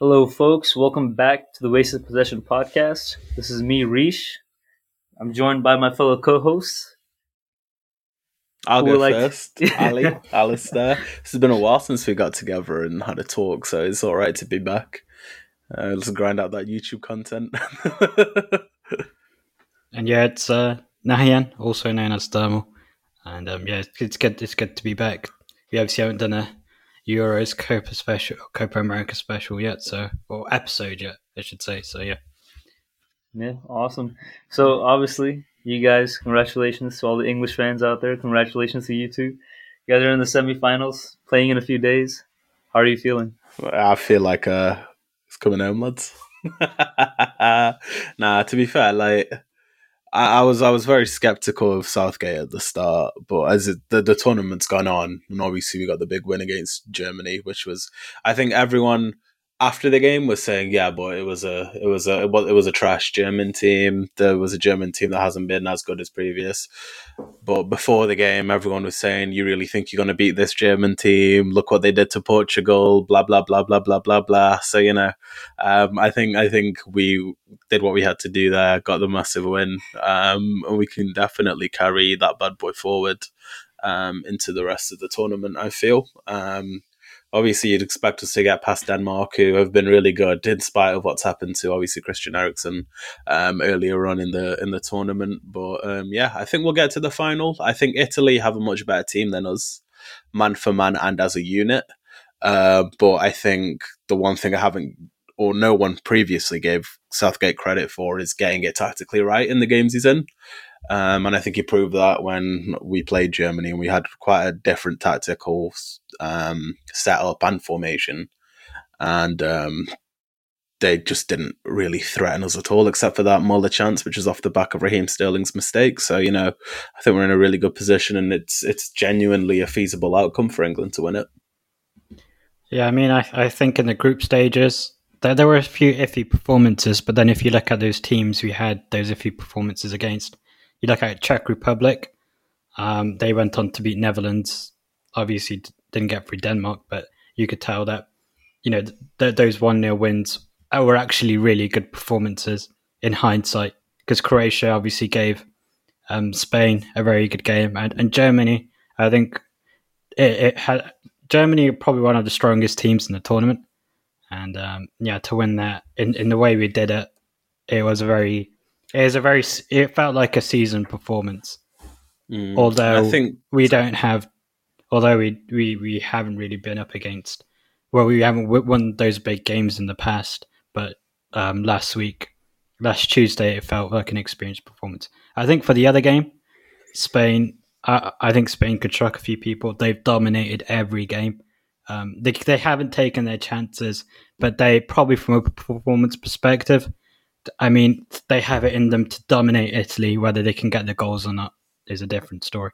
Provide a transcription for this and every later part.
Hello, folks. Welcome back to the Wasted Possession podcast. This is me, Rish. I'm joined by my fellow co-hosts. I'll go like- first. Ali, Alistair. This has been a while since we got together and had a talk, so it's all right to be back. Uh, let's grind out that YouTube content. And yeah, it's uh, Nahian, also known as Thermal. And um, yeah, it's, it's good. It's good to be back. We obviously haven't done a Euros Copa special, Copa America special yet, so or episode yet, I should say. So yeah, Yeah, awesome. So obviously, you guys, congratulations to all the English fans out there. Congratulations to you two. You guys are in the semifinals, playing in a few days. How are you feeling? I feel like uh, it's coming home, lads. nah, to be fair, like I, I was, I was very skeptical of Southgate at the start, but as it, the the tournament's gone on, and obviously we got the big win against Germany, which was, I think everyone after the game was saying, yeah, but it was a, it was a, it was, it was a trash German team. There was a German team that hasn't been as good as previous. But before the game, everyone was saying, "You really think you're going to beat this German team? Look what they did to Portugal." Blah blah blah blah blah blah blah. So you know, um, I think I think we did what we had to do there, got the massive win, um, and we can definitely carry that bad boy forward um, into the rest of the tournament. I feel. Um, obviously, you'd expect us to get past Denmark, who have been really good in spite of what's happened to obviously Christian Eriksen um, earlier on in the in the tournament. But um, yeah, I think we'll get to the final. I think Italy have a much better team than us, man for man and as a unit. Uh, but I think the one thing I haven't, or no one previously gave Southgate credit for, is getting it tactically right in the games he's in. Um, and I think he proved that when we played Germany and we had quite a different tactical um, setup and formation. And um, they just didn't really threaten us at all, except for that Muller chance, which is off the back of Raheem Sterling's mistake. So you know, I think we're in a really good position, and it's it's genuinely a feasible outcome for England to win it. yeah. I mean, I I think in the group stages there there were a few iffy performances, but then if you look at those teams we had those iffy performances against, you look at Czech Republic, um, they went on to beat Netherlands. Obviously, didn't get through Denmark, but you could tell that you know th- th- those one 0 wins were actually really good performances in hindsight. Because Croatia obviously gave um, Spain a very good game, and, and Germany, I think it, it had Germany probably one of the strongest teams in the tournament, and um, yeah, to win that in, in the way we did it, it was a very it was a very it felt like a season performance. Mm. Although I think we don't have, although we, we, we haven't really been up against, well, we haven't won those big games in the past, but um, last week, last Tuesday, it felt like an experienced performance. I think for the other game, Spain, I, I think Spain could shock a few people. They've dominated every game. Um, they, they haven't taken their chances, but they probably, from a performance perspective, I mean, they have it in them to dominate Italy. Whether they can get the goals or not is a different story.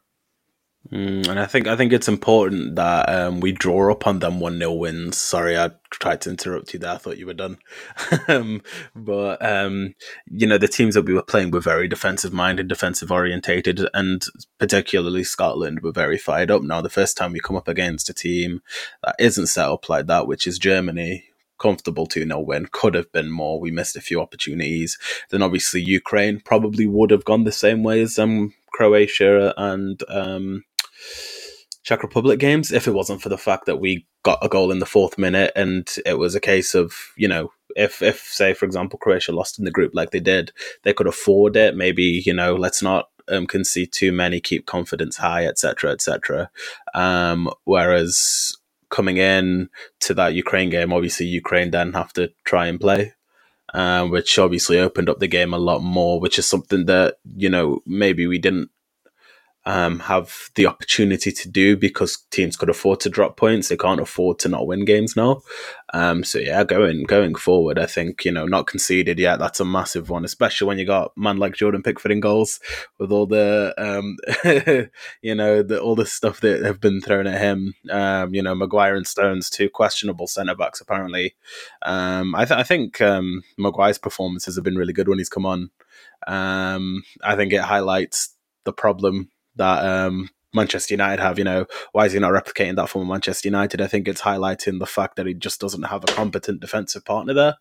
Mm, and I think I think it's important that um, we draw up on them one 0 wins. Sorry, I tried to interrupt you there. I thought you were done, um, but um, you know the teams that we were playing were very defensive minded, defensive orientated, and particularly Scotland were very fired up. Now, the first time we come up against a team that isn't set up like that, which is Germany, comfortable 2 0 win. Could have been more. We missed a few opportunities. Then obviously Ukraine probably would have gone the same way as um, Croatia and um, Czech Republic games if it wasn't for the fact that we got a goal in the fourth minute and it was a case of, you know, if, if say, for example, Croatia lost in the group like they did, they could afford it. Maybe, you know, let's not um, concede too many, keep confidence high, etc., etc. Um, whereas coming in to that Ukraine game, obviously Ukraine then have to try and play, um, which obviously opened up the game a lot more, which is something that you know maybe we didn't um, have the opportunity to do because teams could afford to drop points. They can't afford to not win games now. Um, so yeah, going going forward, I think you know not conceded yet. That's a massive one, especially when you got man like Jordan Pickford in goals with all the um, you know the all the stuff that have been thrown at him. Um, you know Maguire and Stones, two questionable centre backs apparently. Um, I, th- I think um, Maguire's performances have been really good when he's come on. Um, I think it highlights the problem that um, Manchester United have. You know, why is he not replicating that from Manchester United? I think it's highlighting the fact that he just doesn't have a competent defensive partner there.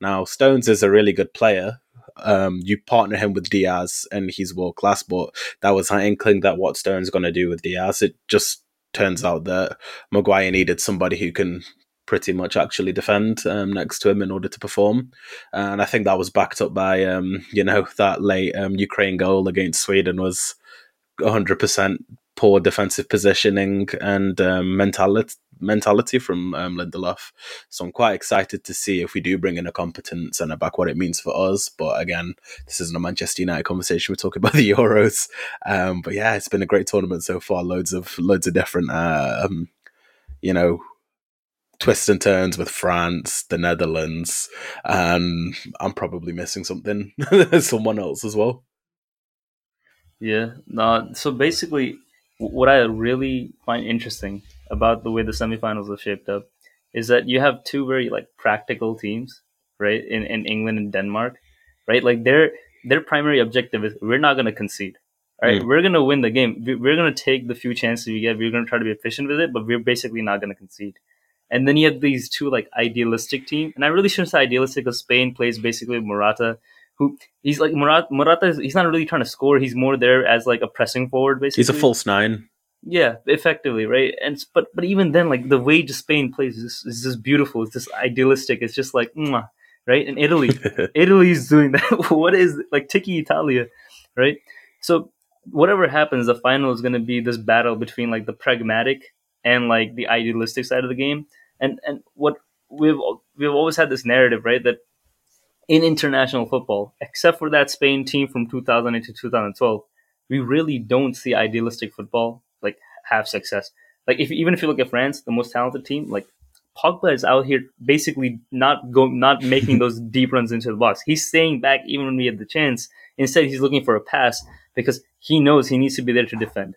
Now, Stones is a really good player. Um, you partner him with Dias, and he's world class. But that was an inkling that what Stones going to do with Dias. It just turns out that Maguire needed somebody who can pretty much actually defend um, next to him in order to perform. And I think that was backed up by, um, you know, that late um, Ukraine goal against Sweden was 100% poor defensive positioning and um, mentality mentality from um, Lindelof. So I'm quite excited to see if we do bring in a competent centre back, what it means for us. But again, this isn't a Manchester United conversation. We're talking about the Euros. Um, but yeah, it's been a great tournament so far. Loads of loads of different, uh, um, you know, twists and turns with France, the Netherlands, and I'm probably missing something, someone else as well. Yeah. No. So basically, what I really find interesting about the way the semifinals are shaped up is that you have two very like practical teams, right? In in England and Denmark, right? Like their their primary objective is we're not going to concede. Right, mm. we're gonna win the game. We're gonna take the few chances we get. We're gonna try to be efficient with it, but we're basically not gonna concede. And then you have these two like idealistic team, and I really shouldn't say idealistic because Spain plays basically Morata, who he's like Murata. Morata is, he's not really trying to score. He's more there as like a pressing forward. Basically, he's a false nine. Yeah, effectively, right? And but but even then, like the way Spain plays is, is just beautiful. It's just idealistic. It's just like, mwah, right? In Italy, Italy is doing that. what is like Tiki Italia, right? So whatever happens, the final is going to be this battle between like the pragmatic and like the idealistic side of the game. And and what we've we've always had this narrative, right, that in international football, except for that Spain team from 2008 to 2012, we really don't see idealistic football like have success. Like if even if you look at France, the most talented team, like Pogba is out here basically not go not making those deep runs into the box. He's staying back even when we have the chance. Instead, he's looking for a pass because he knows he needs to be there to defend,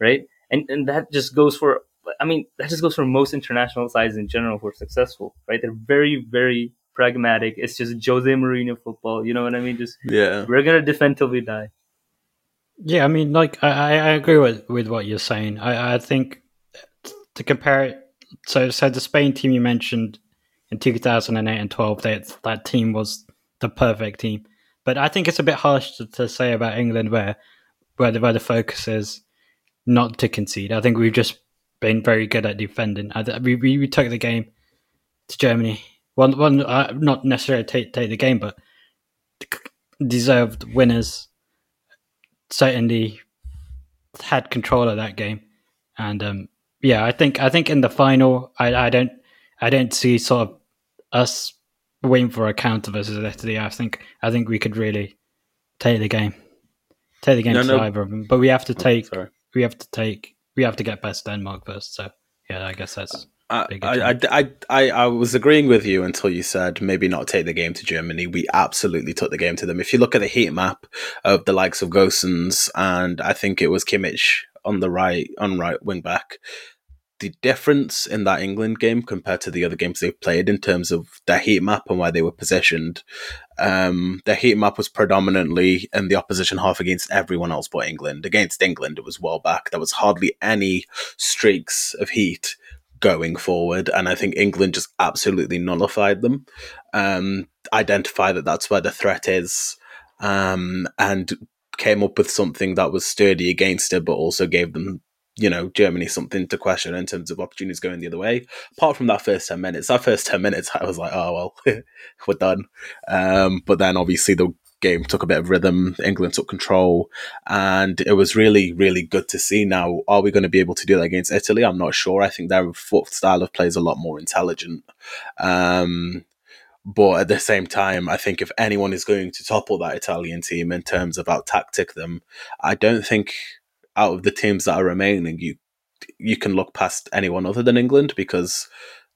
right? And and that just goes for I mean, that just goes for most international sides in general who are successful, right? They're very, very pragmatic. It's just Jose Mourinho football. You know what I mean? Just yeah, we're gonna defend till we die. Yeah, I mean, like I, I agree with with what you're saying. I, I think to compare it, so so the Spain team you mentioned in 2008 and 12, that that team was the perfect team. But I think it's a bit harsh to, to say about England, where where the, where the focus is not to concede. I think we've just been very good at defending. We, we, we took the game to Germany. One, one, uh, not necessarily take, take the game, but deserved winners. Certainly had control of that game, and um, yeah, I think I think in the final, I, I don't I don't see sort of us waiting for a counter versus Italy. I think I think we could really take the game, take the game no, to no. either of them. But we have to oh, take oh, we have to take we have to get past Denmark first. So yeah, I guess that's. I, I, I, I, I was agreeing with you until you said maybe not take the game to Germany. We absolutely took the game to them. If you look at the heat map of the likes of Gosens and I think it was Kimmich on the right on right wing back, the difference in that England game compared to the other games they've played in terms of their heat map and where they were positioned, um, their heat map was predominantly in the opposition half against everyone else but England. Against England, it was well back. There was hardly any streaks of heat going forward, and I think England just absolutely nullified them. Um, identify that that's where the threat is, um, and came up with something that was sturdy against it, but also gave them you know, Germany something to question in terms of opportunities going the other way. Apart from that first 10 minutes, that first 10 minutes, I was like, oh, well, we're done. Um, but then obviously the game took a bit of rhythm. England took control, and it was really, really good to see. Now, are we going to be able to do that against Italy? I'm not sure. I think their style of play is a lot more intelligent. Um, but at the same time, I think if anyone is going to topple that Italian team in terms of out tactic them, I don't think out of the teams that are remaining, you you can look past anyone other than England because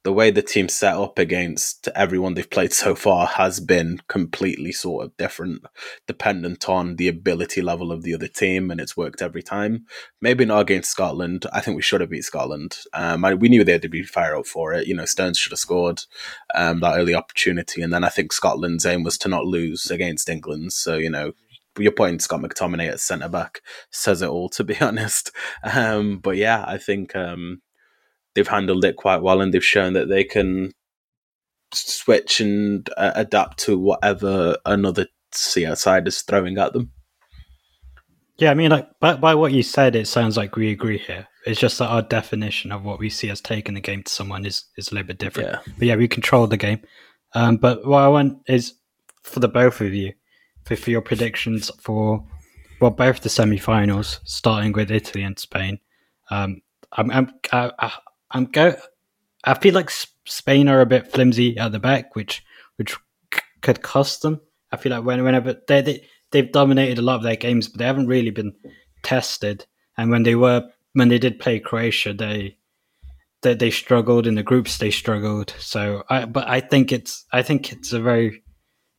the way the team set up against everyone they've played so far has been completely sort of different, dependent on the ability level of the other team, and it's worked every time. Maybe not against Scotland. I think we should have beat Scotland. Um, I, we knew they had to be fire out for it. You know, Stones should have scored um, that early opportunity, and then I think Scotland's aim was to not lose against England. So you know, your point, Scott McTominay at centre back says it all. To be honest, um, but yeah, I think um, they've handled it quite well, and they've shown that they can switch and uh, adapt to whatever another side is throwing at them. Yeah, I mean, like by, by what you said, it sounds like we agree here. It's just that our definition of what we see as taking the game to someone is, is a little bit different. Yeah. But yeah, we control the game. Um, but what I want is for the both of you, for, for your predictions for well, both the semi-finals, starting with Italy and Spain. Um, I'm, I'm, I, I'm go. I feel like Spain are a bit flimsy at the back, which which c- could cost them. I feel like when, whenever they, they they've dominated a lot of their games, but they haven't really been tested. And when they were when they did play Croatia, they they, they struggled in the groups. They struggled. So, I but I think it's I think it's a very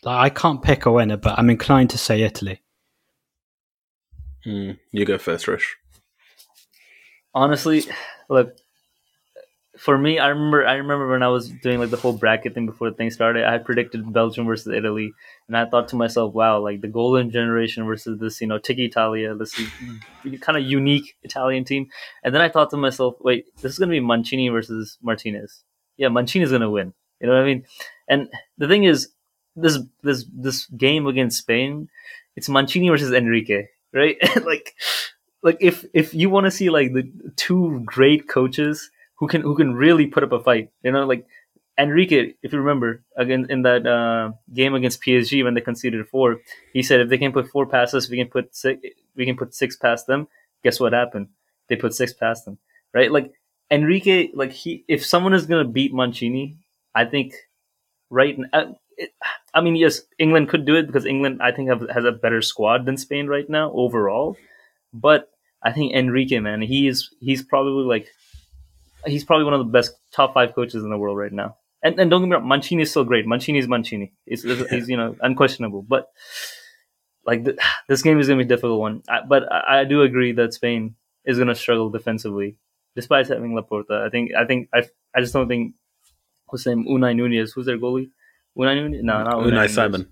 like, I can't pick a winner, but I'm inclined to say Italy. Mm, you go first, Rush. Honestly, look, for me, I remember I remember when I was doing like the whole bracket thing before the thing started. I had predicted Belgium versus Italy, and I thought to myself, "Wow, like the golden generation versus this, you know, Tiki Italia, this mm. kind of unique Italian team." And then I thought to myself, "Wait, this is gonna be Mancini versus Martinez. Yeah, Mancini's gonna win. You know what I mean?" And the thing is, this this this game against Spain, it's Mancini versus Enrique, right? like, like if if you want to see like the two great coaches who can who can really put up a fight. You know, like Enrique, if you remember, again in that uh, game against PSG when they conceded four, he said if they can put four passes, we can put six, we can put six past them. Guess what happened? They put six past them, right? Like Enrique, like he, if someone is gonna beat Mancini, I think right. Now, it, I mean, yes, England could do it because England, I think, have, has a better squad than Spain right now overall. But I think Enrique, man, he is he's probably like he's probably one of the best top five coaches in the world right now. And, and don't get me wrong, Mancini is still great. Mancini is Mancini. He's, he's you know unquestionable. But like the, this game is gonna be a difficult one. I, but I, I, do agree that Spain is gonna struggle defensively, despite having Laporte. I think I think I I just don't think who's name Unai Nunez. Who's their goalie? Unai Nunez? No, not Unai, Unai Simon.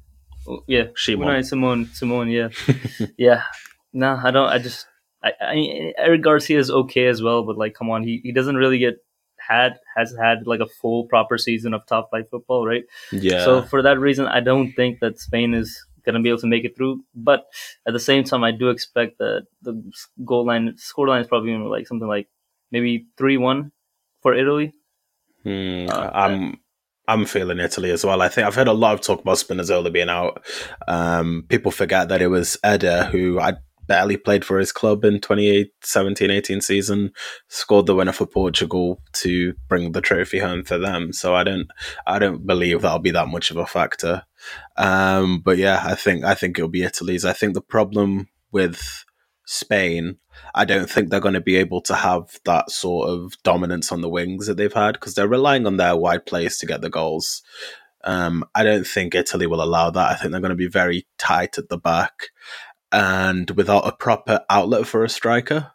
Oh, yeah, Shimon. Unai Simon. Simon. Yeah, yeah. No, I don't. I just I, I mean, Eric Garcia is okay as well, but like, come on, he, he doesn't really get had has had like a full proper season of top flight football, right? Yeah. So for that reason, I don't think that Spain is gonna be able to make it through. But at the same time, I do expect that the goal line score line is probably gonna be like something like maybe three one for Italy. Hmm, uh, I'm I'm feeling Italy as well. I think I've heard a lot of talk about Spinazzola being out. Um, people forget that it was Eder who I barely played for his club in 2017 18 season, scored the winner for Portugal to bring the trophy home for them. So I don't I don't believe that'll be that much of a factor. Um, but yeah, I think I think it'll be Italy's. I think the problem with Spain, I don't think they're going to be able to have that sort of dominance on the wings that they've had because they're relying on their wide players to get the goals. Um, I don't think Italy will allow that. I think they're going to be very tight at the back and without a proper outlet for a striker,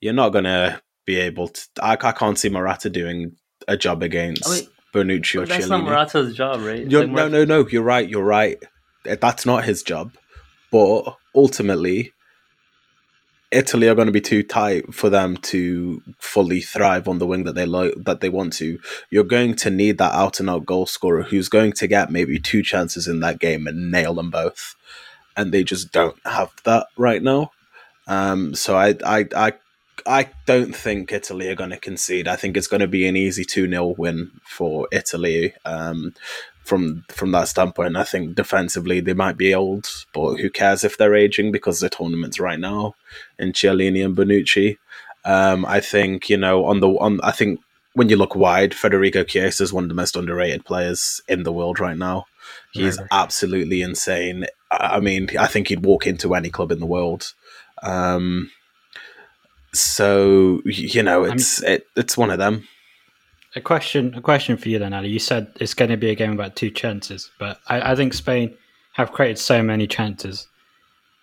you're not going to be able to. I, I, can't see Morata doing a job against I mean, Bonucci or That's not Morata's job, right? Like no, no, no. You're right. You're right. That's not his job. But ultimately, Italy are going to be too tight for them to fully thrive on the wing that they like that they want to. You're going to need that out and out goal scorer who's going to get maybe two chances in that game and nail them both and they just don't have that right now. Um, so I, I, I, I don't think Italy are going to concede. I think it's going to be an easy two 0 win for Italy. Um, from from that standpoint, I think defensively they might be old, but who cares if they're aging because the tournament's right now in Chiellini and Bonucci. Um, I think you know on the on. I think when you look wide, Federico Chiesa is one of the most underrated players in the world right now. He's right. absolutely insane. I mean, I think he'd walk into any club in the world. Um, so you know, it's it, it's one of them. A question, a question for you then, Ali. You said it's going to be a game about two chances, but I, I think Spain have created so many chances,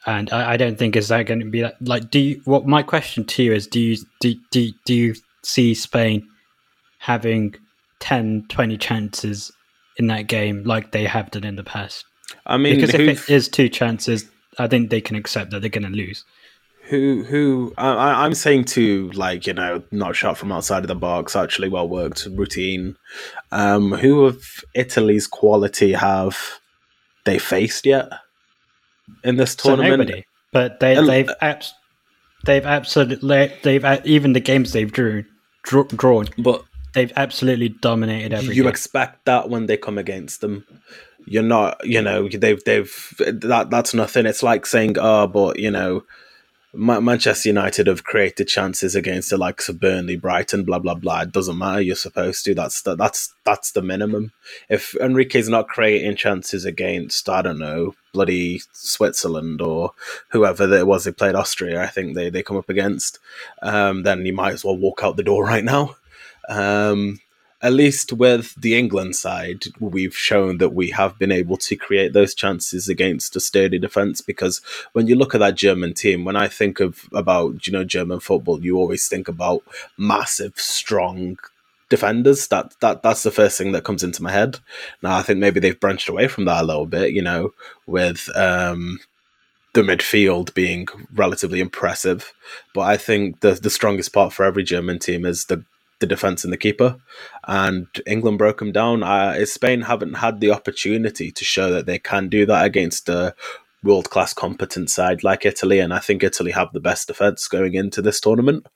and I, I don't think is that going to be that, like. Do you? What my question to you is: Do you do do, do you see Spain having 10, 20 chances in that game like they have done in the past? I mean, because if it is two chances, I think they can accept that they're going to lose. Who who I, I'm saying to like you know not shot from outside of the box actually well worked routine. Um, who of Italy's quality have they faced yet in this So tournament? nobody, but they And- they've abs- they've absolutely they've even the games they've drew, draw, drawn But they've absolutely dominated every you expect that when they come against them. You're not, you know, they've they've that that's nothing. It's like saying, oh, but you know, Manchester United have created chances against the likes of Burnley, Brighton, blah blah blah. It doesn't matter. You're supposed to. That's the, that's that's the minimum. If Enrique's not creating chances against, I don't know, bloody Switzerland or whoever it was they played Austria, I think they they come up against, um, then you might as well walk out the door right now. Um, at least with the England side, we've shown that we have been able to create those chances against a sturdy defense. Because when you look at that German team, when I think of about you know German football, you always think about massive, strong defenders. That that that's the first thing that comes into my head. Now I think maybe they've branched away from that a little bit. You know, with um, the midfield being relatively impressive, but I think the the strongest part for every German team is the the defense and the keeper. And England broke them down. Uh, Spain haven't had the opportunity to show that they can do that against a world class competent side like Italy. And I think Italy have the best defense going into this tournament.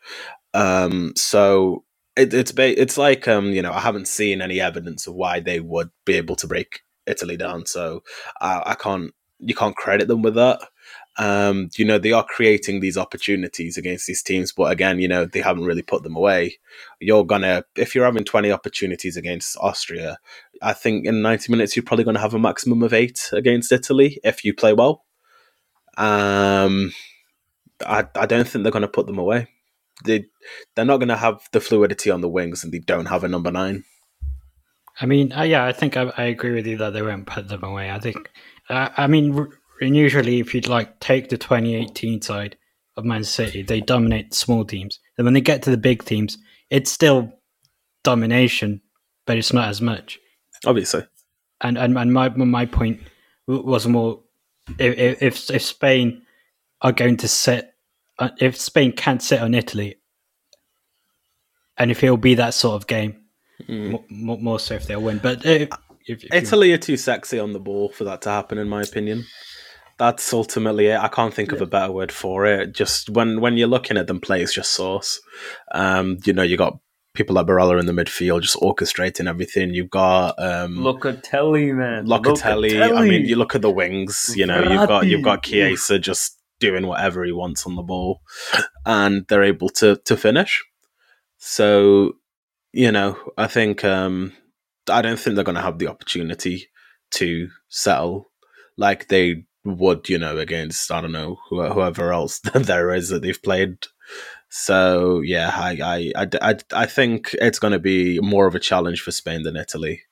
Um, so it, it's ba- it's like um, you know I haven't seen any evidence of why they would be able to break Italy down. So I, I can't you can't credit them with that. Um, you know they are creating these opportunities against these teams, but again, you know they haven't really put them away. You're gonna if you're having 20 opportunities against Austria, I think in 90 minutes you're probably gonna have a maximum of eight against Italy if you play well. Um, I I don't think they're gonna put them away. They they're not gonna have the fluidity on the wings, and they don't have a number nine. I mean, uh, yeah, I think I, I agree with you that they won't put them away. I think, uh, I mean, and usually if you'd like take the 2018 side of Man City, they dominate small teams. And when they get to the big teams, it's still domination, but it's not as much. Obviously, And and, and my my point was more if if, if Spain are going to sit, uh, if Spain can't sit on Italy, and if it'll be that sort of game, Mm. more, more so if they'll win. But if, if, if Italy are too sexy on the ball for that to happen, in my opinion. That's ultimately it. I can't think of a better word for it. Just when when you're looking at them play, it's just sauce. Um, you know, you got people like Barella in the midfield, just orchestrating everything. You've got um, Locatelli, man. Locatelli. I mean, you look at the wings. You know, you've got you've got. Chiesa just doing whatever he wants on the ball, and they're able to to finish. So, you know, I think um, I don't think they're going to have the opportunity to settle like they would, you know, against I don't know who- whoever else there is that they've played. So yeah, I I, I, I, I think it's going to be more of a challenge for Spain than Italy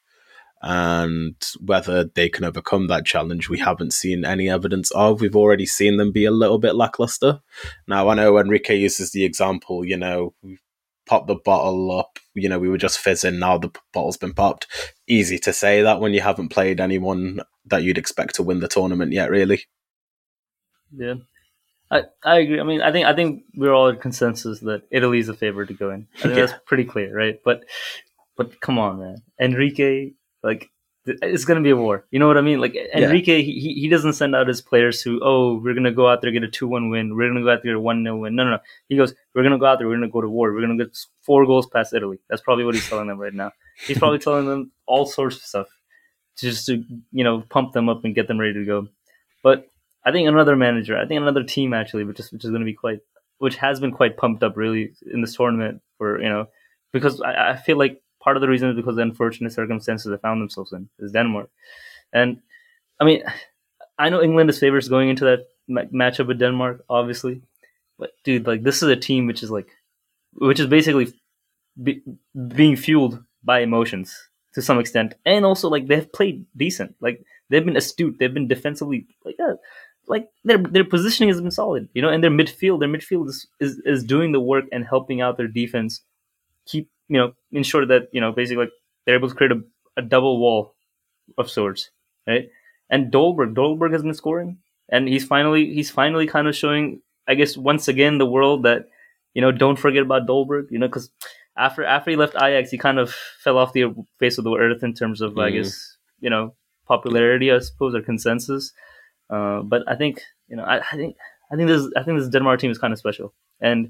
and whether they can overcome that challenge, we haven't seen any evidence of. We've already seen them be a little bit lackluster. Now, I know Enrique uses the example, you know, popped the bottle up, you know, we were just fizzing, now the bottle's been popped. Easy to say that when you haven't played anyone that you'd expect to win the tournament yet, really. Yeah, I, I agree. I mean, I think I think we're all in consensus that Italy's a favorite to go in. I think Yeah. that's pretty clear, right? But but come on, man, Enrique, like it's gonna be a war. You know what I mean? Like Enrique, he, he he doesn't send out his players who, oh, we're gonna go out there get a two one win. We're gonna go out there get a one 0 win. No, no, no. He goes, we're gonna go out there. We're gonna go to war. We're gonna get four goals past Italy. That's probably what he's telling them right now. He's probably telling them all sorts of stuff just to you know pump them up and get them ready to go. But I think another manager, I think another team actually, which is which is going to be quite, which has been quite pumped up really in this tournament for you know, because I, I feel like part of the reason is because the unfortunate circumstances they found themselves in is Denmark, and I mean, I know England is favorites going into that ma- matchup with Denmark, obviously, but dude, like this is a team which is like, which is basically be, being fueled by emotions to some extent, and also like they've played decent, like they've been astute, they've been defensively like like their their positioning has been solid, you know, and their midfield, their midfield is, is is doing the work and helping out their defense, keep you know, ensure that you know basically like, they're able to create a, a double wall of sorts, right? And Dolberg, Dolberg has been scoring. and he's finally he's finally kind of showing, I guess, once again the world that you know don't forget about Dolberg. You know, because after after he left Ajax, he kind of fell off the face of the earth in terms of, I Mhm. guess, you know, popularity, I suppose, or consensus. Uh, but I think you know, I, I think I think this I think this Denmark team is kind of special, and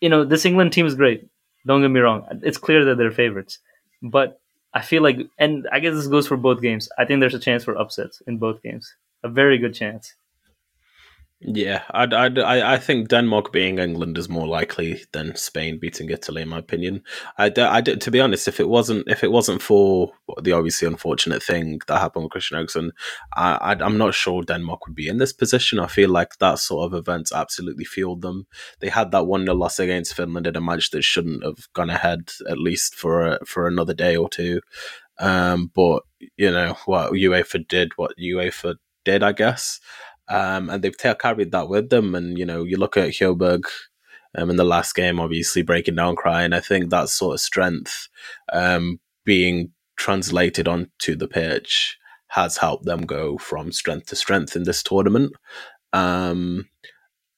you know, this England team is great. Don't get me wrong; it's clear that they're favorites, but I feel like, and I guess this goes for both games. I think there's a chance for upsets in both games, a very good chance. Yeah, I'd, I'd, I I think Denmark beating England is more likely than Spain beating Italy, in my opinion. I, I d- to be honest, if it wasn't if it wasn't for the obviously unfortunate thing that happened with Christian Eriksen, I, I, I'm not sure Denmark would be in this position. I feel like that sort of events absolutely fueled them. They had that one 0 loss against Finland in a match that shouldn't have gone ahead, at least for a, for another day or two. Um, but you know what UEFA did, what UEFA did, I guess um, and they've ta- carried that with them. And you know, you look at Højbjerg um, in the last game, obviously breaking down, crying. I think that sort of strength um, being translated onto the pitch has helped them go from strength to strength in this tournament. Um,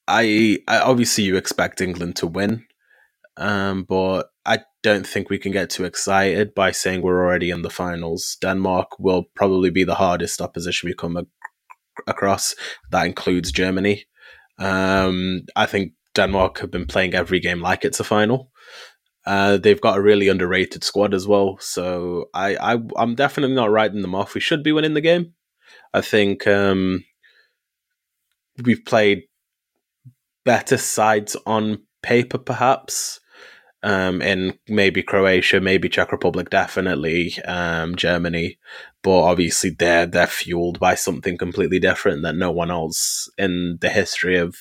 I, I obviously you expect England to win, um, but I don't think we can get too excited by saying we're already in the finals. Denmark will probably be the hardest opposition we come across. That includes Germany. Um, I think Denmark have been playing every game like it's a final. Uh, they've got a really underrated squad as well, so I, I I'm definitely not writing them off. We should be winning the game. I think um, we've played better sides on paper, perhaps. Um, in maybe Croatia, maybe Czech Republic, definitely um, Germany, but obviously they're they're fueled by something completely different that no one else in the history of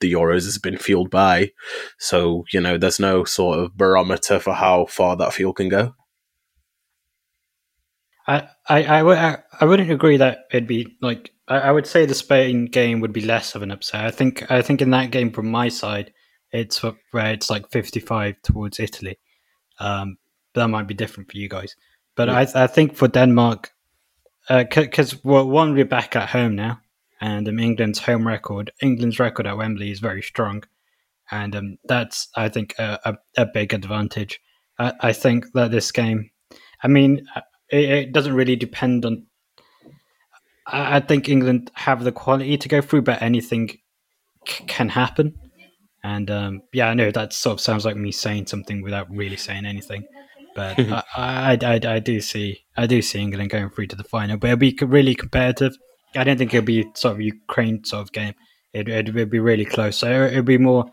the Euros has been fueled by. So you know, there's no sort of barometer for how far that fuel can go. I, I, I, I, I wouldn't agree that it'd be like I, I would say the Spain game would be less of an upset. I think I think in that game from my side, it's where it's like fifty five towards Italy. Um, but that might be different for you guys. But Yeah. I, I think for Denmark, because well, one we're back at home now, and um, England's home record, England's record at Wembley is very strong, and um, that's I think a, a, a big advantage. I, I think that this game, I mean, it, it doesn't really depend on. I, I think England have the quality to go through, but anything c- can happen. And um, yeah, I know that sort of sounds like me saying something without really saying anything, but I, I, I, I do see I do see England going through to the final, but it'll be really competitive. I don't think it'll be sort of Ukraine sort of game. It it will be really close. So it'll be more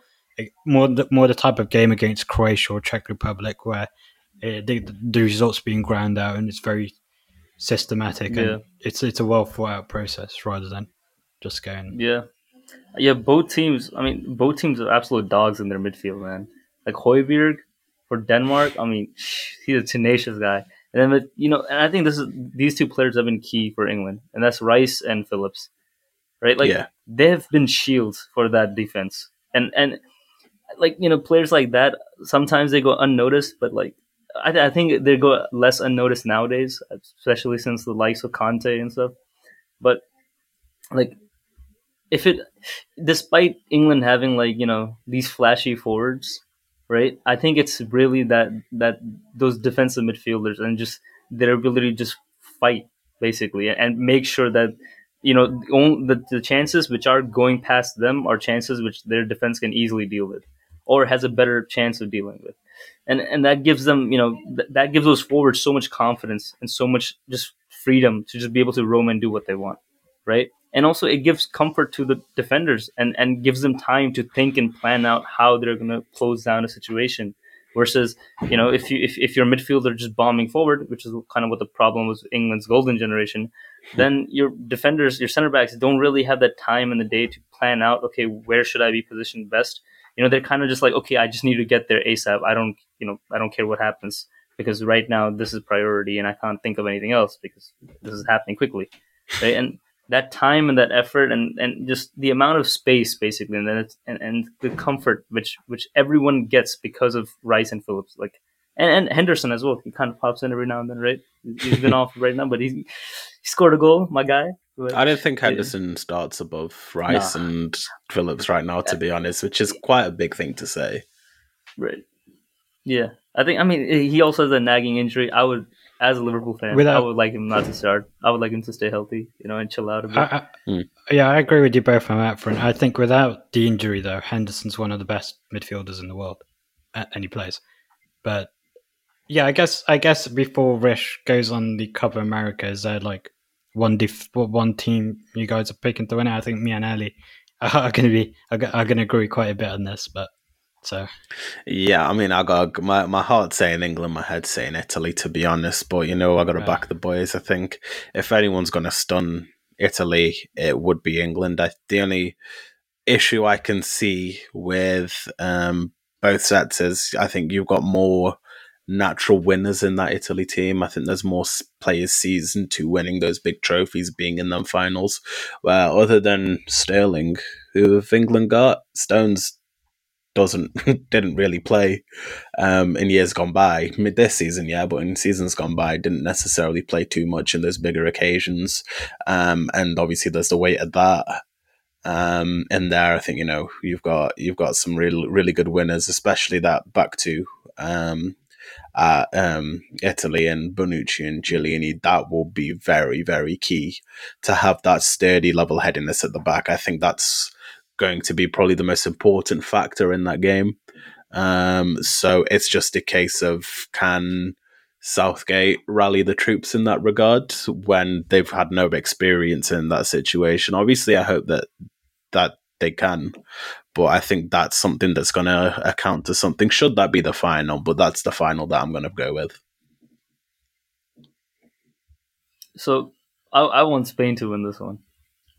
more the, more the type of game against Croatia or Czech Republic where uh, the, the results being ground out and it's very systematic Yeah. and it's it's a well thought out process rather than just going. Yeah, yeah. Both teams. I mean, both teams are absolute dogs in their midfield, man. Like Højbjerg for Denmark. I mean, he's a tenacious guy. And then, you know, and I think this is these two players have been key for England, and that's Rice and Phillips, right? Like Yeah. they've been shields for that defense, and and like you know, players like that sometimes they go unnoticed, but like I, I think they go less unnoticed nowadays, especially since the likes of Conte and stuff. But like if it despite England having like you know these flashy forwards, right? I think it's really that that those defensive midfielders and just their ability to just fight basically and make sure that you know the, the chances which are going past them are chances which their defense can easily deal with or has a better chance of dealing with and and that gives them you know th- that gives those forwards so much confidence and so much just freedom to just be able to roam and do what they want right and also it gives comfort to the defenders and and gives them time to think and plan out how they're going to close down a situation versus you know if you if, if your midfielder just bombing forward which is kind of what the problem was with england's golden generation then your defenders your center backs don't really have that time in the day to plan out okay where should i be positioned best? You know they're kind of just like okay i just need to get there asap i don't you know i don't care what happens because right now this is priority and i can't think of anything else because this is happening quickly right? And that time and that effort and, and just the amount of space basically and then it's and, and the comfort which which everyone gets because of Rice and Phillips like and, and Henderson as well. He kind of pops in every now and then, right? He's been off right now, but he's he scored a goal, my guy. But, I don't think Henderson yeah. starts above Rice nah. and Phillips right now, to be honest, which is quite a big thing to say. Right. Yeah, I think. I mean, he also has a nagging injury. I would, as a Liverpool fan, Without, I would like him not to start. I would like him to stay healthy, you know, and chill out a bit. I, I, hmm. Yeah, I agree with you both on that front. I think without the injury, though, Henderson's one of the best midfielders in the world, and he plays. But yeah, I guess I guess before Rish goes on the Copa America, is there like one def- one team you guys are picking to win it? I think me and Ali are going to be are going to agree quite a bit on this, but so yeah, I mean, I got my my heart saying England, my head saying Italy, to be honest. But you know, I got to right. back the boys. I think if anyone's going to stun Italy, it would be England. I, the only issue I can see with um, both sets is I think you've got more natural winners in that Italy team. I think there's more players seasoned to winning those big trophies, being in them finals. Well, other than Sterling, who have England got? Stones doesn't didn't really play um, in years gone by. Mid this season, yeah, but in seasons gone by, didn't necessarily play too much in those bigger occasions. Um, and obviously, there's the weight of that um, in there. I think you know you've got you've got some really really good winners, especially that back two um, at um, Italy and Bonucci and Chiellini, that will be very, very key to have that sturdy level headiness at the back. I think that's going to be probably the most important factor in that game. Um, so it's just a case of can Southgate rally the troops in that regard when they've had no experience in that situation. Obviously, I hope that that they can. But I think that's something that's going to account to something. Should that be the final? But that's the final that I'm going to go with. So I, I want Spain to win this one,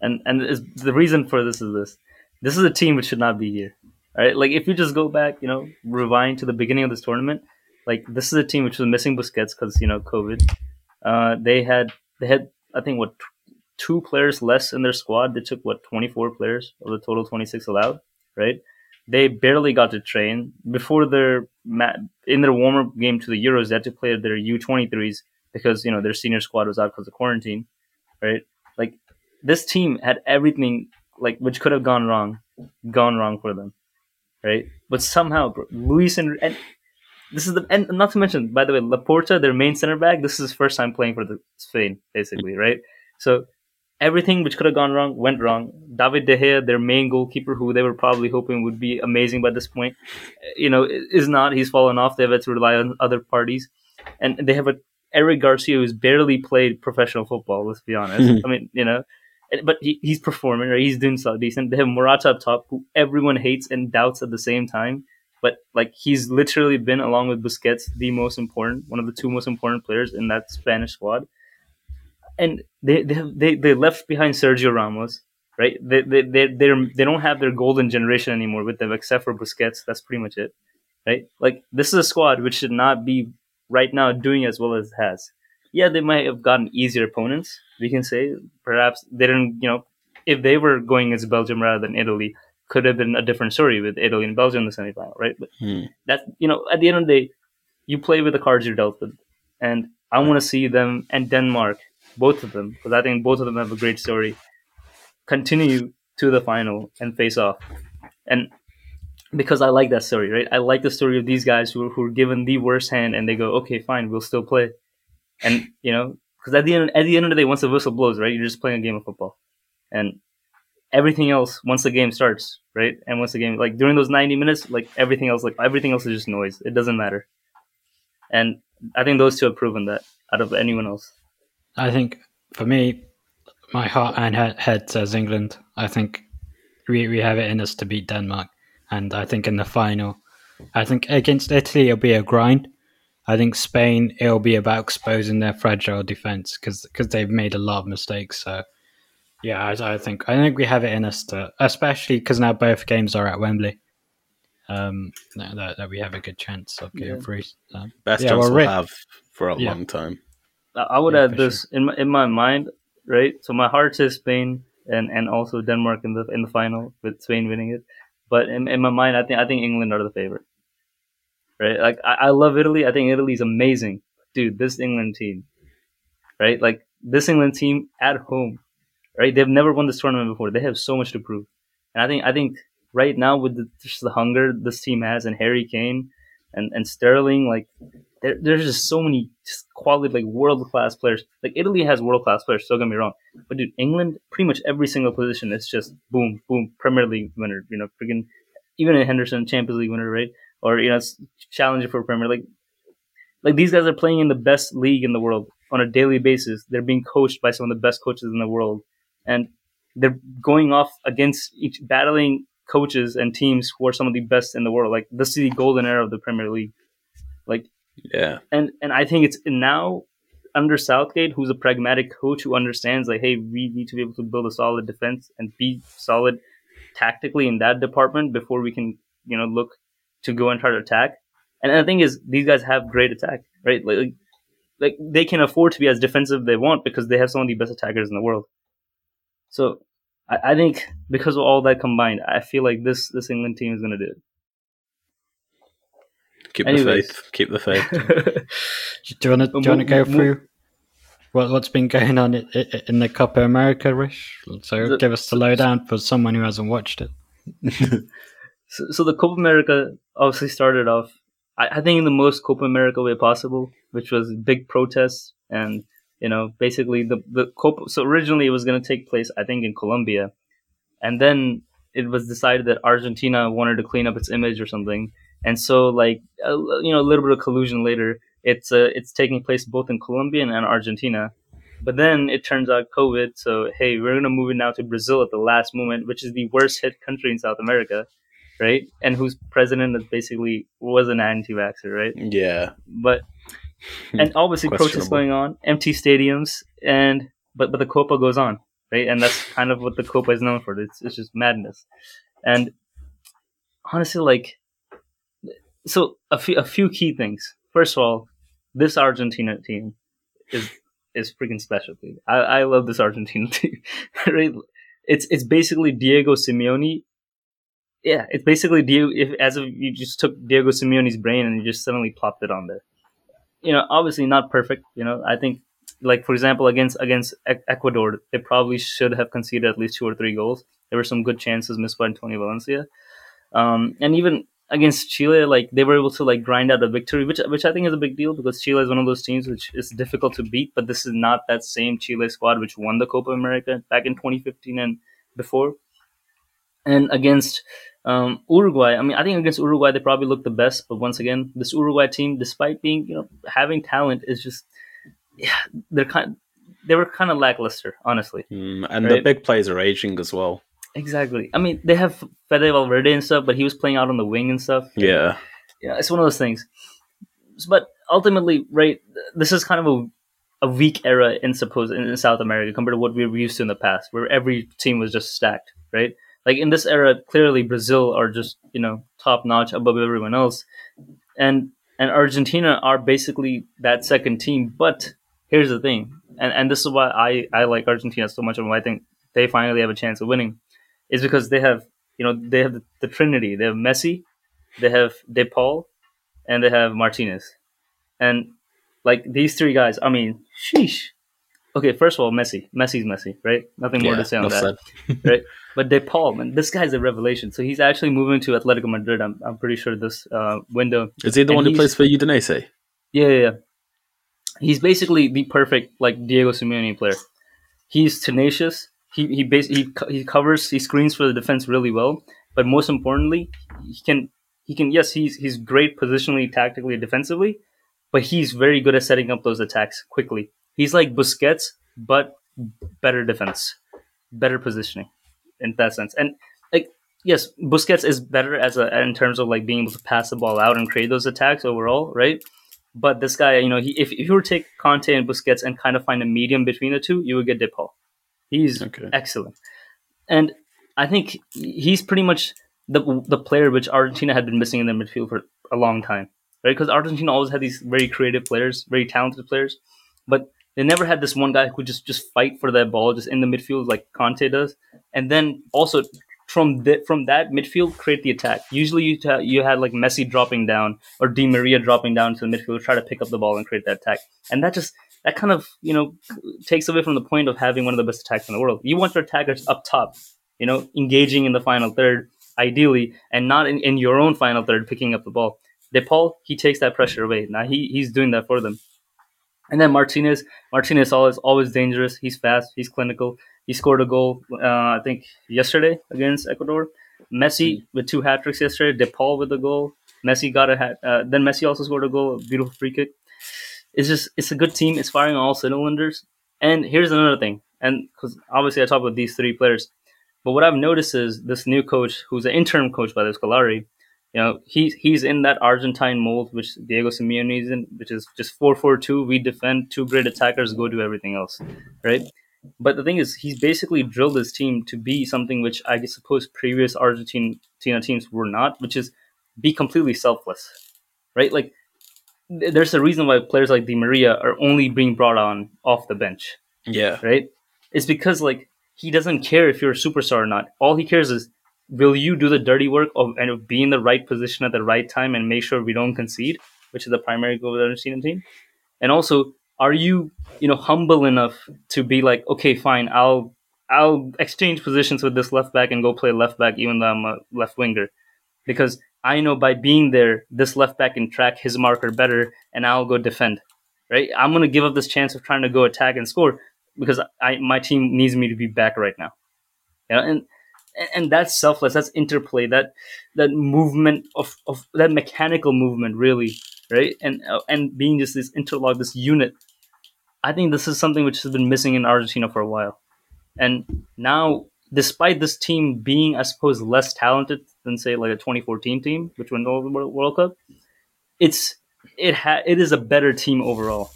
and and the reason for this is this: this is a team which should not be here. Right? Like if you just go back, you know, rewind to the beginning of this tournament, like this is a team which was missing Busquets because you know COVID. Uh, they had they had I think what two players less in their squad. They took what 24 players of the total 26 allowed, right? They barely got to train before their in their warm up game to the Euros. They had to play their U23s because you know their senior squad was out because of quarantine, right? Like this team had everything like which could have gone wrong, gone wrong for them, right? But somehow Luis and, and this is the and not to mention by the way Laporte, their main center back. This is his first time playing for the Spain, basically, right? So everything which could have gone wrong went wrong. David De Gea, their main goalkeeper, who they were probably hoping would be amazing by this point, you know, is not. He's fallen off. They've had to rely on other parties, and they have a Eric Garcia who's barely played professional football. Let's be honest. I mean, you know. But he, he's performing, right? He's doing so decent. They have Morata up top, who everyone hates and doubts at the same time. But like he's literally been, along with Busquets, the most important, one of the two most important players in that Spanish squad and they they have, they, they left behind Sergio Ramos, right? They they they they're, they don't have their golden generation anymore with them, except for Busquets. That's pretty much it, right? Like this is a squad which should not be right now doing as well as it has. Yeah, they might have gotten easier opponents. We can say perhaps they didn't. You know, if they were going as Belgium rather than Italy, could have been a different story with Italy and Belgium in the semifinal, right? But hmm. that you know, at the end of the day, you play with the cards you're dealt with, and I want to see them and Denmark both of them, because I think both of them have a great story, continue to the final and face off. And because I like that story, right? I like the story of these guys who, who are given the worst hand and they go, okay, fine, we'll still play. And, you know, because at the end, at the end of the day, once the whistle blows, right, you're just playing a game of football. And everything else, once the game starts, right? And once the game, like during those 90 minutes, like everything else, like everything else is just noise. It doesn't matter. And I think those two have proven that out of anyone else. I think for me, my heart and head says England. I think we, we have it in us to beat Denmark. And I think in the final, I think against Italy, it'll be a grind. I think Spain, it'll be about exposing their fragile defense because they've made a lot of mistakes. So, yeah, I, I, think I think we have it in us to, especially because now both games are at Wembley. Um, that, that we have a good chance of getting yeah. through. Um, Best yeah, chance well, we'll have for a yeah. long time. I would yeah, add this sure. in my, in my mind, right? So my heart says Spain and, and also Denmark in the in the final with Spain winning it, but in, in my mind, I think I think England are the favorite. Right? Like I, I love Italy. I think Italy's amazing, dude. This England team, right? Like this England team at home, right? They've never won this tournament before. They have so much to prove, and I think I think right now with the, just the hunger this team has and Harry Kane and and Sterling, like there, there's just so many just quality like world class players. Like Italy has world class players. Don't get me wrong, but dude, England pretty much every single position is just boom, boom, Premier League winner. You know, freaking even a Henderson, Champions League winner, right? Or you know, challenger for Premier Like Like these guys are playing in the best league in the world on a daily basis. They're being coached by some of the best coaches in the world, and they're going off against each battling coaches and teams who are some of the best in the world. Like this is the golden era of the Premier League. Like yeah, and and I think it's now under Southgate, who's a pragmatic coach who understands like, hey, we need to be able to build a solid defense and be solid tactically in that department before we can, you know, look to go and try to attack. And the thing is, these guys have great attack, right? Like, like they can afford to be as defensive they want because they have some of the best attackers in the world. So I, I think because of all that combined, I feel like this this England team is going to do it. Keep Anyways. the faith. Keep the faith. do you want to do you want to go through what what's been going on in, in the Copa America, Rish? So the, give us the lowdown for someone who hasn't watched it. so, so, the Copa America obviously started off, I, I, think, in the most Copa America way possible, which was big protests and you know basically the the Copa. So originally it was going to take place, I think, in Colombia, and then it was decided that Argentina wanted to clean up its image or something, and so like a, you know a little bit of collusion later it's uh, it's taking place both in Colombia and Argentina. But then it turns out covid so hey we're going to move it now to brazil at the last moment which is the worst hit country in south america right and whose president is basically was an anti-vaxxer right yeah but and obviously protests going on empty stadiums and but but the copa goes on right and that's kind of what the copa is known for it's, it's just madness and honestly like so a few a few key things. First of all, this Argentina team is is freaking special. Dude. I, I love this Argentina team. right? It's it's basically Diego Simeone. Yeah, it's basically Diego. If as if you just took Diego Simeone's brain and you just suddenly plopped it on there. You know, obviously not perfect. You know, I think like for example against against Ecuador, they probably should have conceded at least two or three goals. There were some good chances missed by Antonio Valencia. Um, and even against Chile, like they were able to like grind out a victory, which which I think is a big deal because Chile is one of those teams which is difficult to beat. But this is not that same Chile squad which won the Copa America back in 2015 and before. And against um, Uruguay, I mean, I think against Uruguay they probably looked the best. But once again, this Uruguay team, despite being you know having talent, is just yeah they're kind they were kind of lackluster, honestly. Mm, and right? the big players are aging as well. Exactly. I mean, they have Fede Valverde and stuff, but he was playing out on the wing and stuff. Yeah. Yeah, it's one of those things. But ultimately, right, this is kind of a, a weak era in suppose in South America compared to what we were used to in the past, where every team was just stacked, right? Like in this era, clearly Brazil are just you know top notch above everyone else, and and Argentina are basically that second team. But here's the thing, and and this is why I I like Argentina so much, and why I think they finally have a chance of winning is because they have you know they have the, the Trinity. They have Messi, they have De Paul, and they have Martinez, and like these three guys. I mean, sheesh. Okay, first of all, Messi. Messi's Messi, right? Nothing more yeah, to say on that, right? But De Paul, man, this guy's a revelation. So he's actually moving to Atletico Madrid. I'm, I'm pretty sure this uh, window. Is he the and one who plays for Udinese? Yeah, yeah, yeah. He's basically the perfect like Diego Simeone player. He's tenacious he he basically he, he covers he screens for the defense really well, but most importantly, he can he can yes he's he's great positionally, tactically, defensively, but he's very good at setting up those attacks quickly. He's like Busquets, but better defense, better positioning in that sense. And like yes, Busquets is better as a in terms of like being able to pass the ball out and create those attacks overall, right? But this guy, you know, he, if, if you were to take Kanté and Busquets and kind of find a medium between the two, you would get De Paul. He's okay. excellent, and I think he's pretty much the the player which Argentina had been missing in their midfield for a long time, right? Because Argentina always had these very creative players, very talented players, but they never had this one guy who just just fight for that ball just in the midfield like Kanté does, and then also from the, from that midfield create the attack. Usually you you had like Messi dropping down or Di Maria dropping down to the midfield, try to pick up the ball and create that attack, and that just that kind of you know takes away from the point of having one of the best attacks in the world. You want your attackers up top, you know, engaging in the final third ideally, and not in, in your own final third picking up the ball. De Paul he takes that pressure away. Now he he's doing that for them. And then Martinez, Martinez always always dangerous. He's fast. He's clinical. He scored a goal, uh, I think, yesterday against Ecuador. Messi with two hat tricks yesterday. De Paul with a goal. Messi got a hat. Uh, then Messi also scored a goal, a beautiful free kick. It's just it's a good team. It's firing on all cylinders. And here's another thing, and because obviously I talk about these three players, but what I've noticed is this new coach, who's an interim coach by the Scaloni, you know, he's he's in that Argentine mold which Diego Simeone is in, which is just four four two. We defend, two great attackers go do everything else, right? But the thing is, he's basically drilled his team to be something which I suppose previous Argentina teams were not, which is be completely selfless, right? Like, there's a reason why players like Di Maria are only being brought on off the bench. Yeah. Right? It's because, like, he doesn't care if you're a superstar or not. All he cares is, will you do the dirty work of and be in the right position at the right time and make sure we don't concede, which is the primary goal of the Argentina team? And also, are you you know humble enough to be like okay fine i'll i'll exchange positions with this left back and go play left back even though i'm a left winger? Because i know by being there this left back can track his marker better and i'll go defend right? I'm to give up this chance of trying to go attack and score because i my team needs me to be back right now. You know, and and that's selfless that's interplay that that movement of, of that mechanical movement really right and uh, and being just this interlock this unit I think this is something which has been missing in Argentina for a while. And now, despite this team being, I suppose, less talented than say like a 2014 team, which won the World Cup, it's it ha- it is a better team overall.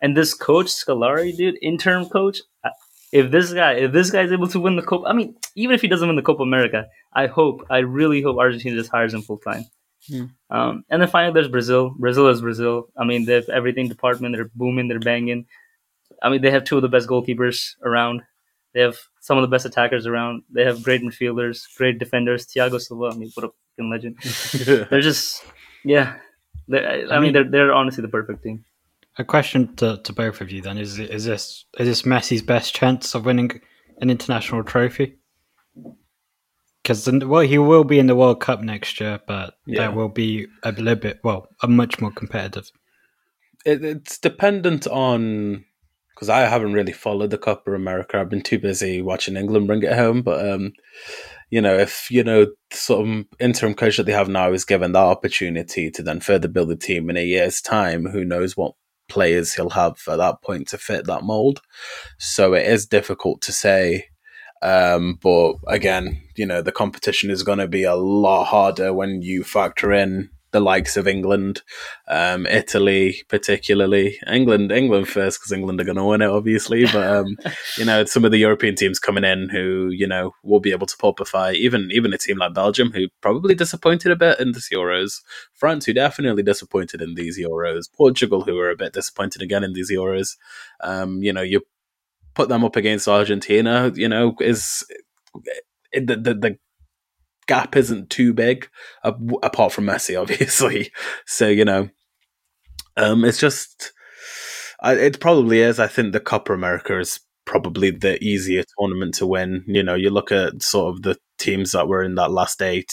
And this coach Scaloni, dude, interim coach, if this guy if this guy is able to win the Copa, I mean, even if he doesn't win the Copa America, I hope, I really hope Argentina just hires him full time. Hmm. Um, and then finally, there's Brazil. Brazil is Brazil. I mean, they have everything department. They're booming. They're banging. I mean, they have two of the best goalkeepers around. They have some of the best attackers around. They have great midfielders, great defenders. Thiago Silva, I mean, what a fucking legend. they're just, yeah. They're, I, I mean, mean, they're they're honestly the perfect team. A question to, to both of you then is: Is this is this Messi's best chance of winning an international trophy? because well, he will be in the World Cup next year, but yeah. that will be a little bit well, a much more competitive. It, it's dependent on because I haven't really followed the Copa America. I've been too busy watching England bring it home. But um, you know, if you know some interim coach that they have now is given that opportunity to then further build the team in a year's time, who knows what players he'll have at that point to fit that mold. So it is difficult to say um, but again, you know, the competition is going to be a lot harder when you factor in the likes of England, um, Italy, particularly England. England first because England are going to win it, obviously. But um, you know, some of the European teams coming in who you know will be able to pop a fight. Even even a team like Belgium, who probably disappointed a bit in this Euros. France, who definitely disappointed in these Euros. Portugal, who are a bit disappointed again in these Euros. Um, you know, you put them up against Argentina, you know, is the the, the gap isn't too big, uh, apart from Messi, obviously. So you know, um, it's just I, it probably is. I think the Copa America is probably the easier tournament to win. You know, you look at sort of the teams that were in that last eight.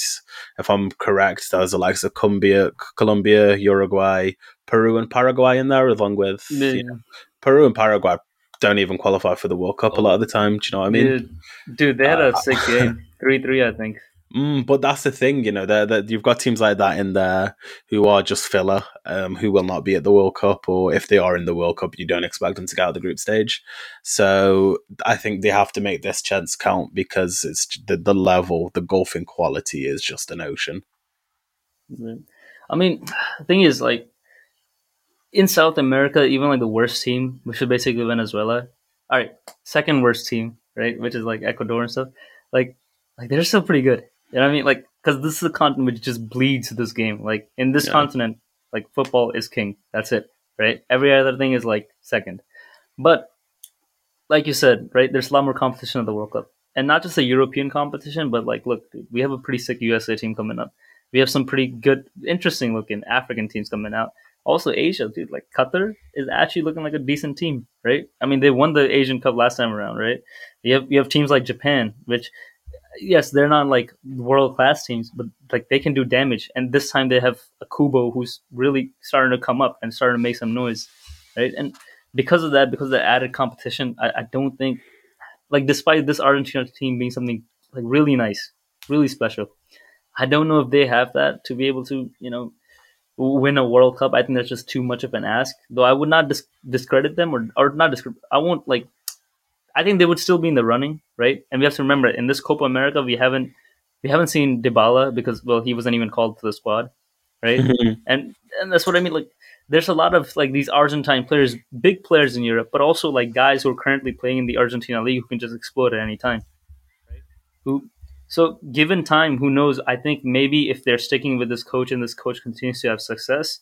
If I'm correct, there's the likes of Colombia, Colombia, Uruguay, Peru, and Paraguay in there, along with yeah. you know, Peru and Paraguay don't even qualify for the World Cup a lot of the time. Do you know what I mean? Dude, dude they had a uh, sick game, three three, I think. Mm, but that's the thing, you know, that you've got teams like that in there who are just filler, um, who will not be at the World Cup, or if they are in the World Cup, you don't expect them to get out of the group stage. So I think they have to make this chance count because it's the, the level, the golfing quality is just an ocean. I mean, the thing is, like, in South America, even like the worst team, which is basically Venezuela. All right, second worst team, right, which is like Ecuador and stuff. Like, like they're still pretty good. You know what I mean? Like, because this is a continent which just bleeds this game. Like in this yeah. continent, like football is king. That's it, right? Every other thing is like second. But like you said, right? There's a lot more competition at the World Cup. and not just a European competition, but like, look, we have a pretty sick USA team coming up. We have some pretty good, interesting looking African teams coming out. Also, Asia, dude, like Qatar is actually looking like a decent team, right? I mean, they won the Asian Cup last time around, right? You have you have teams like Japan, which yes, they're not like world class teams, but like they can do damage. And this time they have a Kubo who's really starting to come up and starting to make some noise, right? And because of that, because of the added competition, I, I don't think like despite this Argentina team being something like really nice, really special, I don't know if they have that to be able to you know win a World Cup. I think that's just too much of an ask. Though I would not dis- discredit them or or not discredit. I won't like. I think they would still be in the running, right? And we have to remember in this Copa America we haven't we haven't seen Dybala because well he wasn't even called to the squad, right? Mm-hmm. and and that's what I mean. Like there's a lot of like these Argentine players, big players in Europe, but also like guys who are currently playing in the Argentina league who can just explode at any time. Right? Who so given time, who knows? I think maybe if they're sticking with this coach and this coach continues to have success,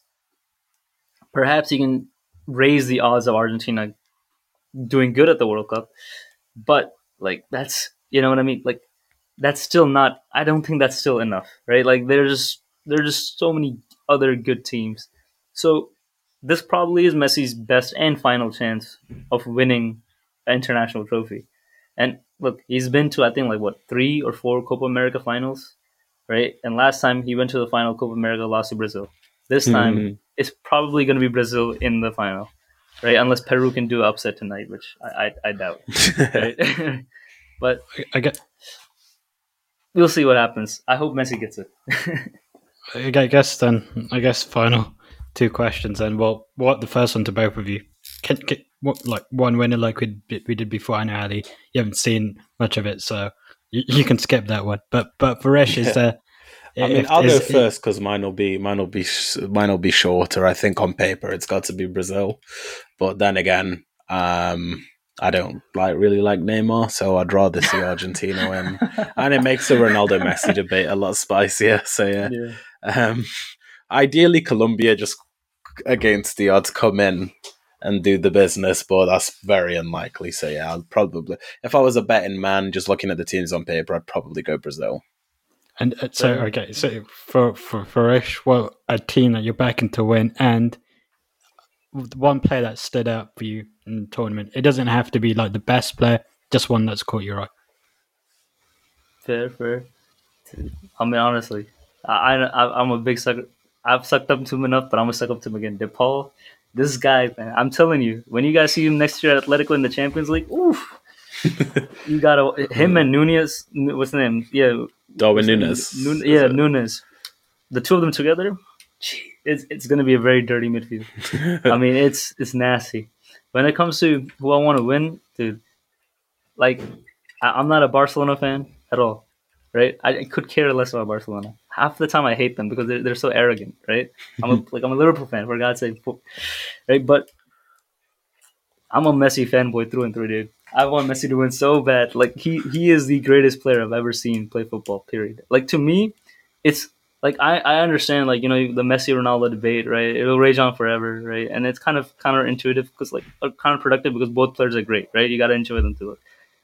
perhaps he can raise the odds of Argentina doing good at the World Cup. But like that's you know what I mean? Like that's still not I don't think that's still enough, right? Like there's there's just so many other good teams. So this probably is Messi's best and final chance of winning an international trophy. And look, he's been to I think like what three or four Copa America finals, right? And last time he went to the final Copa America, lost to Brazil. This time Mhm. it's probably going to be Brazil in the final, right? Unless Peru can do upset tonight, which I I, I doubt. Right? but I get. we'll see what happens. I hope Messi gets it. I I guess then. I guess final two questions. Then, well, what the first one to both of you? Can, can what like one winner like we did- we did before? I know Ali, you haven't seen much of it, so you, you can skip that one. But but Varesh Yeah. is there. I mean, if- I'll is- go first because mine will be mine will be mine will be shorter. I think on paper it's got to be Brazil, but then again, um, I don't like really like Neymar, so I'd rather see Argentina win, and it makes the Ronaldo Messi debate a lot spicier. So yeah, Yeah. um, ideally Colombia just against the odds come in and do the business, but that's very unlikely. So yeah, I'll probably if I was a betting man, just looking at the teams on paper, I'd probably go Brazil. And uh, so, okay, so for for for Ish, well, a team that you're backing to win, and the one player that stood out for you in the tournament. It doesn't have to be like the best player, just one that's caught your eye. Fair, fair. I mean, honestly, I, I I'm a big sucker. I've sucked up to him enough, but I'm gonna suck up to him again. De Paul, this guy, man. I'm telling you, when you guys see him next year at Atletico in the Champions League, oof, you gotta him and Nunez. What's the name? Yeah, Darwin what's the name? Nunez. Yeah, it? Nunez. The two of them together, gee, it's it's gonna be a very dirty midfield. I mean, it's it's nasty. When it comes to who I want to win, dude, like I, I'm not a Barcelona fan at all, right? I, I could care less about Barcelona. Half the time I hate them because they're, they're so arrogant, right? I'm a, like I'm a Liverpool fan for God's sake, right? But I'm a Messi fanboy through and through, dude. I want Messi to win so bad. Like he he is the greatest player I've ever seen play football. Period. Like to me, it's like I, I understand like you know the Messi Ronaldo debate, right? It'll rage on forever, right? And it's kind of counterintuitive because like or counterproductive because both players are great, right? You got to enjoy them too.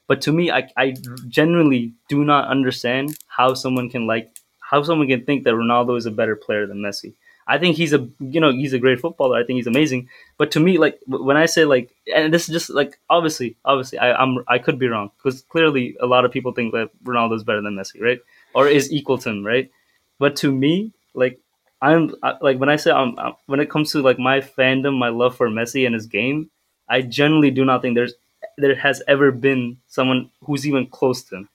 But to me, I I genuinely do not understand how someone can like how someone can think that Ronaldo is a better player than Messi. I think he's a you know he's a great footballer. I think he's amazing. But to me, like when I say like, and this is just like obviously, obviously, I, I'm I could be wrong because clearly a lot of people think that Ronaldo is better than Messi, right? Or is equal to him, right? But to me, like I'm I, like when I say I'm, i when it comes to like my fandom, my love for Messi and his game, I generally do not think there's there has ever been someone who's even close to him,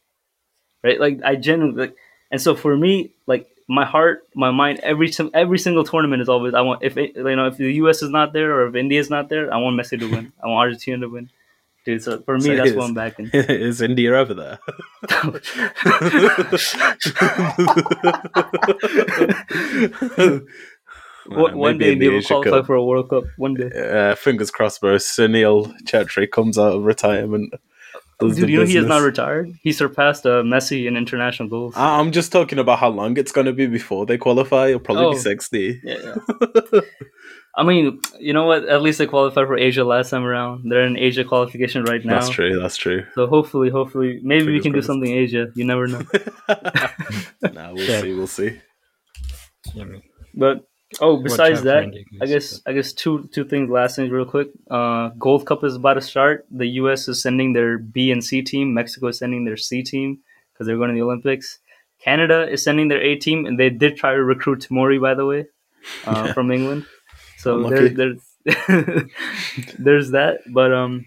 right? Like I genuinely like, and so for me, like my heart, my mind, every every single tournament is always I want if it, you know if the U.S. is not there or if India is not there, I want Messi to win. I want Argentina to win. Dude, so for me, So that's is- what I'm backing. is India over there? One, one day they will qualify for a World Cup. One day. uh, fingers crossed, bro. Sunil Chhetri comes out of retirement. does Dude, you know he has not retired. He surpassed uh, Messi in international goals. I'm just talking about how long it's going to be before they qualify. It'll probably Oh. be 60. Yeah, yeah. I mean, you know what? At least they qualified for Asia last time around. They're in Asia qualification right now. That's true. That's true. So hopefully, hopefully, maybe we Fingers can do crossed. something Asia. You never know. nah, we'll Yeah. see. We'll see. Yeah, But oh, besides that, I guess I guess two two things. Last things, real quick. Uh, Gold Cup is about to start. The U.S. is sending their B and C team. Mexico is sending their C team because they're going to the Olympics. Canada is sending their A team, and they did try to recruit Tomori, by the way, uh, Yeah. from England. So there, there's there's that. But um,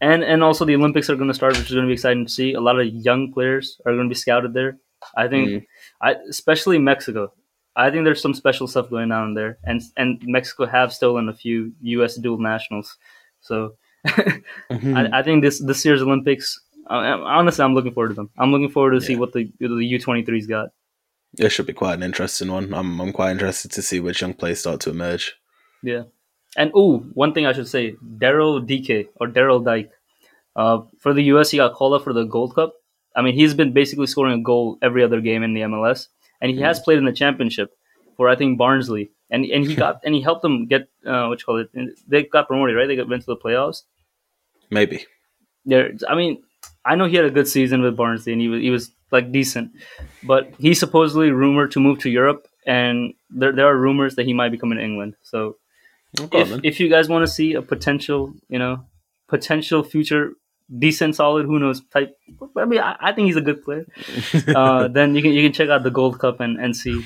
and and also the Olympics are going to start, which is going to be exciting to see. A lot of young players are going to be scouted there. I think, Mm. I especially Mexico. I think there's some special stuff going on there, and and Mexico have stolen a few U.S. dual nationals. So Mhm. I, I think this this year's Olympics. Uh, honestly, I'm looking forward to them. I'm looking forward to see what the the U23s got. it should be quite an interesting one. I'm, I'm quite interested to see which young players start to emerge. Yeah, and oh, one thing I should say: Daryl Dike or Daryl Dike. Uh, for the U.S., he got called up for the Gold Cup. I mean, he's been basically scoring a goal every other game in the MLS, and he has played in the championship for I think Barnsley, and and he got and he helped them get uh, what you call it. They got promoted, right? They got went to the playoffs. Maybe. There, I mean, I know he had a good season with Barnsley, and he was he was like decent, but he's supposedly rumored to move to Europe, and there there are rumors that he might be coming to England. So Okay, if then. if you guys want to see a potential, you know, potential future decent, solid, who knows type. I mean, I, I think he's a good player. uh, then you can you can check out the Gold Cup and, and see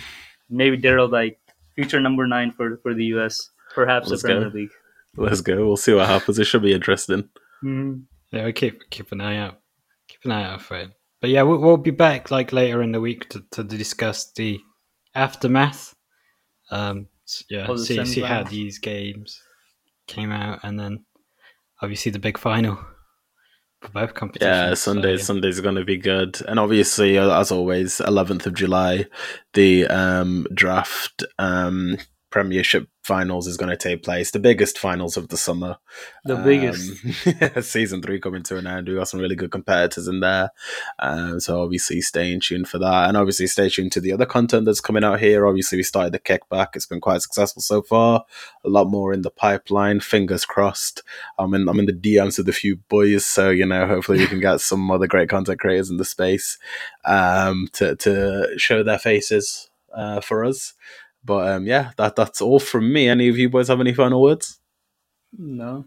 maybe Daryl like future number nine for for the U.S. Perhaps Let's the go. Premier League. Let's go. We'll see what happens. It should be interesting. Mhm. yeah, we keep keep an eye out. Keep an eye out for it. But yeah, we'll, we'll be back like later in the week to, to discuss the aftermath. Um, s- yeah, the see see how these games came out, and then obviously the big final for both competitions. Yeah, So, Sunday. yeah. Sunday's going to be good, and obviously, as always, 11th of July, the um, draft um, Premiership finals is going to take place. The biggest finals of the summer. The biggest. Um, season three coming to an end. We got some really good competitors in there, um, so obviously stay in tune for that, and obviously stay tuned to the other content that's coming out here. Obviously, we started the kickback; it's been quite successful so far. A lot more in the pipeline. Fingers crossed. I'm in I'm in the DMs with a few boys, so you know, hopefully we can get some other great content creators in the space um, to to show their faces uh, for us. But um, yeah, that that's all from me. Any of you boys have any final words? No.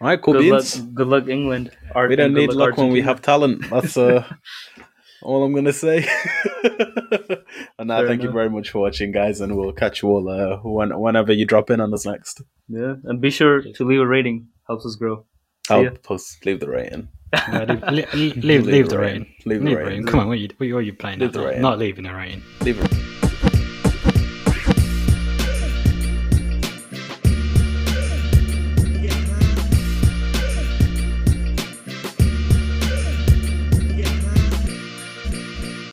All right, cool good beans. luck. Good luck, England. Ar- we don't need luck when we have talent. That's uh, all I'm gonna say. and now, Fair thank you very much for watching, guys, and we'll catch you all uh, when, whenever you drop in on us next. Yeah, and be sure to leave a rating. Helps us grow. See I'll ya. post leave the rating. Yeah, leave, leave, leave, leave the rating. Leave the Leave the rating. rating. Come on, what are you, what are you playing? Leave at? the Not- Not leaving the rain. Leave it.